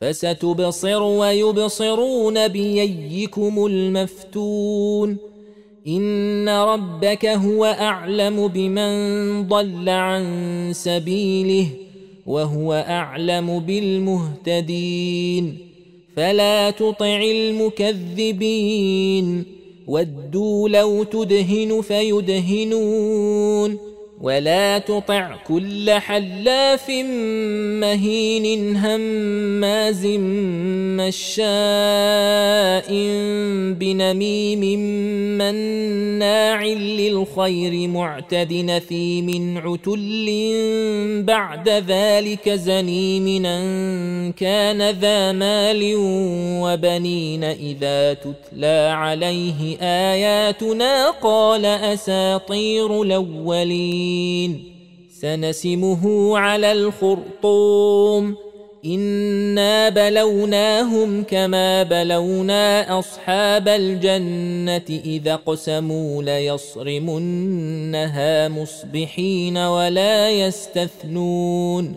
فستبصر ويبصرون بايكم المفتون. إن ربك هو أعلم بمن ضل عن سبيله وهو أعلم بالمهتدين. فلا تطع المكذبين. ودوا لو تدهن فيدهنون. ولا تطع كل حلاف مهين هماز مشاء بنميم مناع للخير معتد نثيم عتل بعد ذلك زنيم أن كان ذا مال وبنين إذا تتلى عليه آياتنا قال أساطير الأولين الظالمين سنسمه على الخرطوم. إنا بلوناهم كما بلونا أصحاب الجنة إذا اقسموا ليصرمنها مصبحين ولا يستثنون.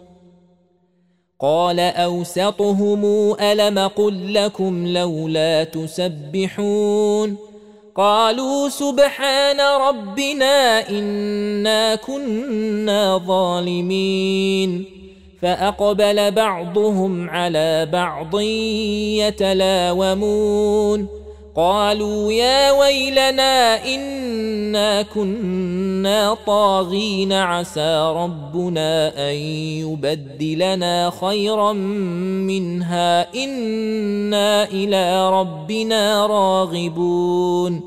قال أوسطهم ألم قل لكم لولا تسبحون قالوا سبحان ربنا إنا كنا ظالمين فأقبل بعضهم على بعض يتلاومون قالوا يا ويلنا إنا كنا طاغين عسى ربنا أن يبدلنا خيرا منها إنا إلى ربنا راغبون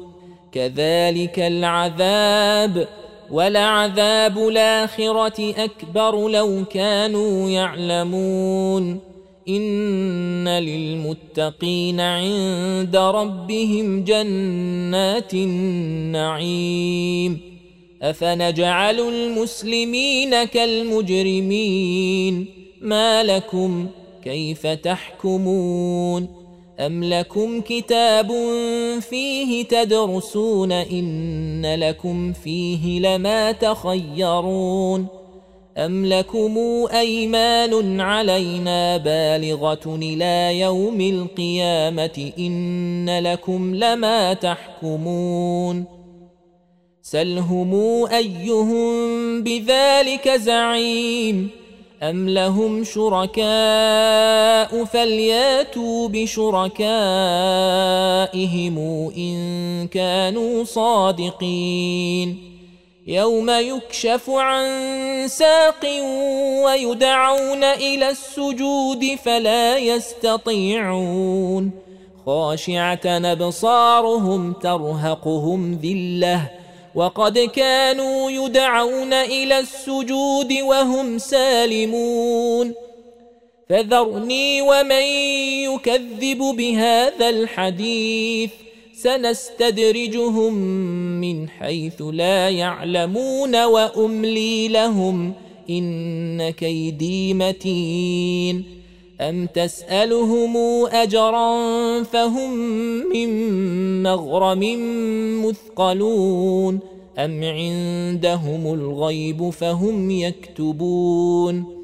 كذلك العذاب ولعذاب الآخرة أكبر لو كانوا يعلمون ان للمتقين عند ربهم جنات النعيم افنجعل المسلمين كالمجرمين ما لكم كيف تحكمون ام لكم كتاب فيه تدرسون ان لكم فيه لما تخيرون أم لكم أيمان علينا بالغة إلى يوم القيامة إن لكم لما تحكمون سلهم أيهم بذلك زعيم أم لهم شركاء فلياتوا بشركائهم إن كانوا صادقين يوم يكشف عن ساق ويدعون إلى السجود فلا يستطيعون. خاشعة أبصارهم ترهقهم ذلة. وقد كانوا يدعون إلى السجود وهم سالمون. فذرني ومن يكذب بهذا الحديث. سنستدرجهم من حيث لا يعلمون وأملي لهم إن كيدي متين. أم تسألهم أجرا فهم من مغرم مثقلون. أم عندهم الغيب فهم يكتبون.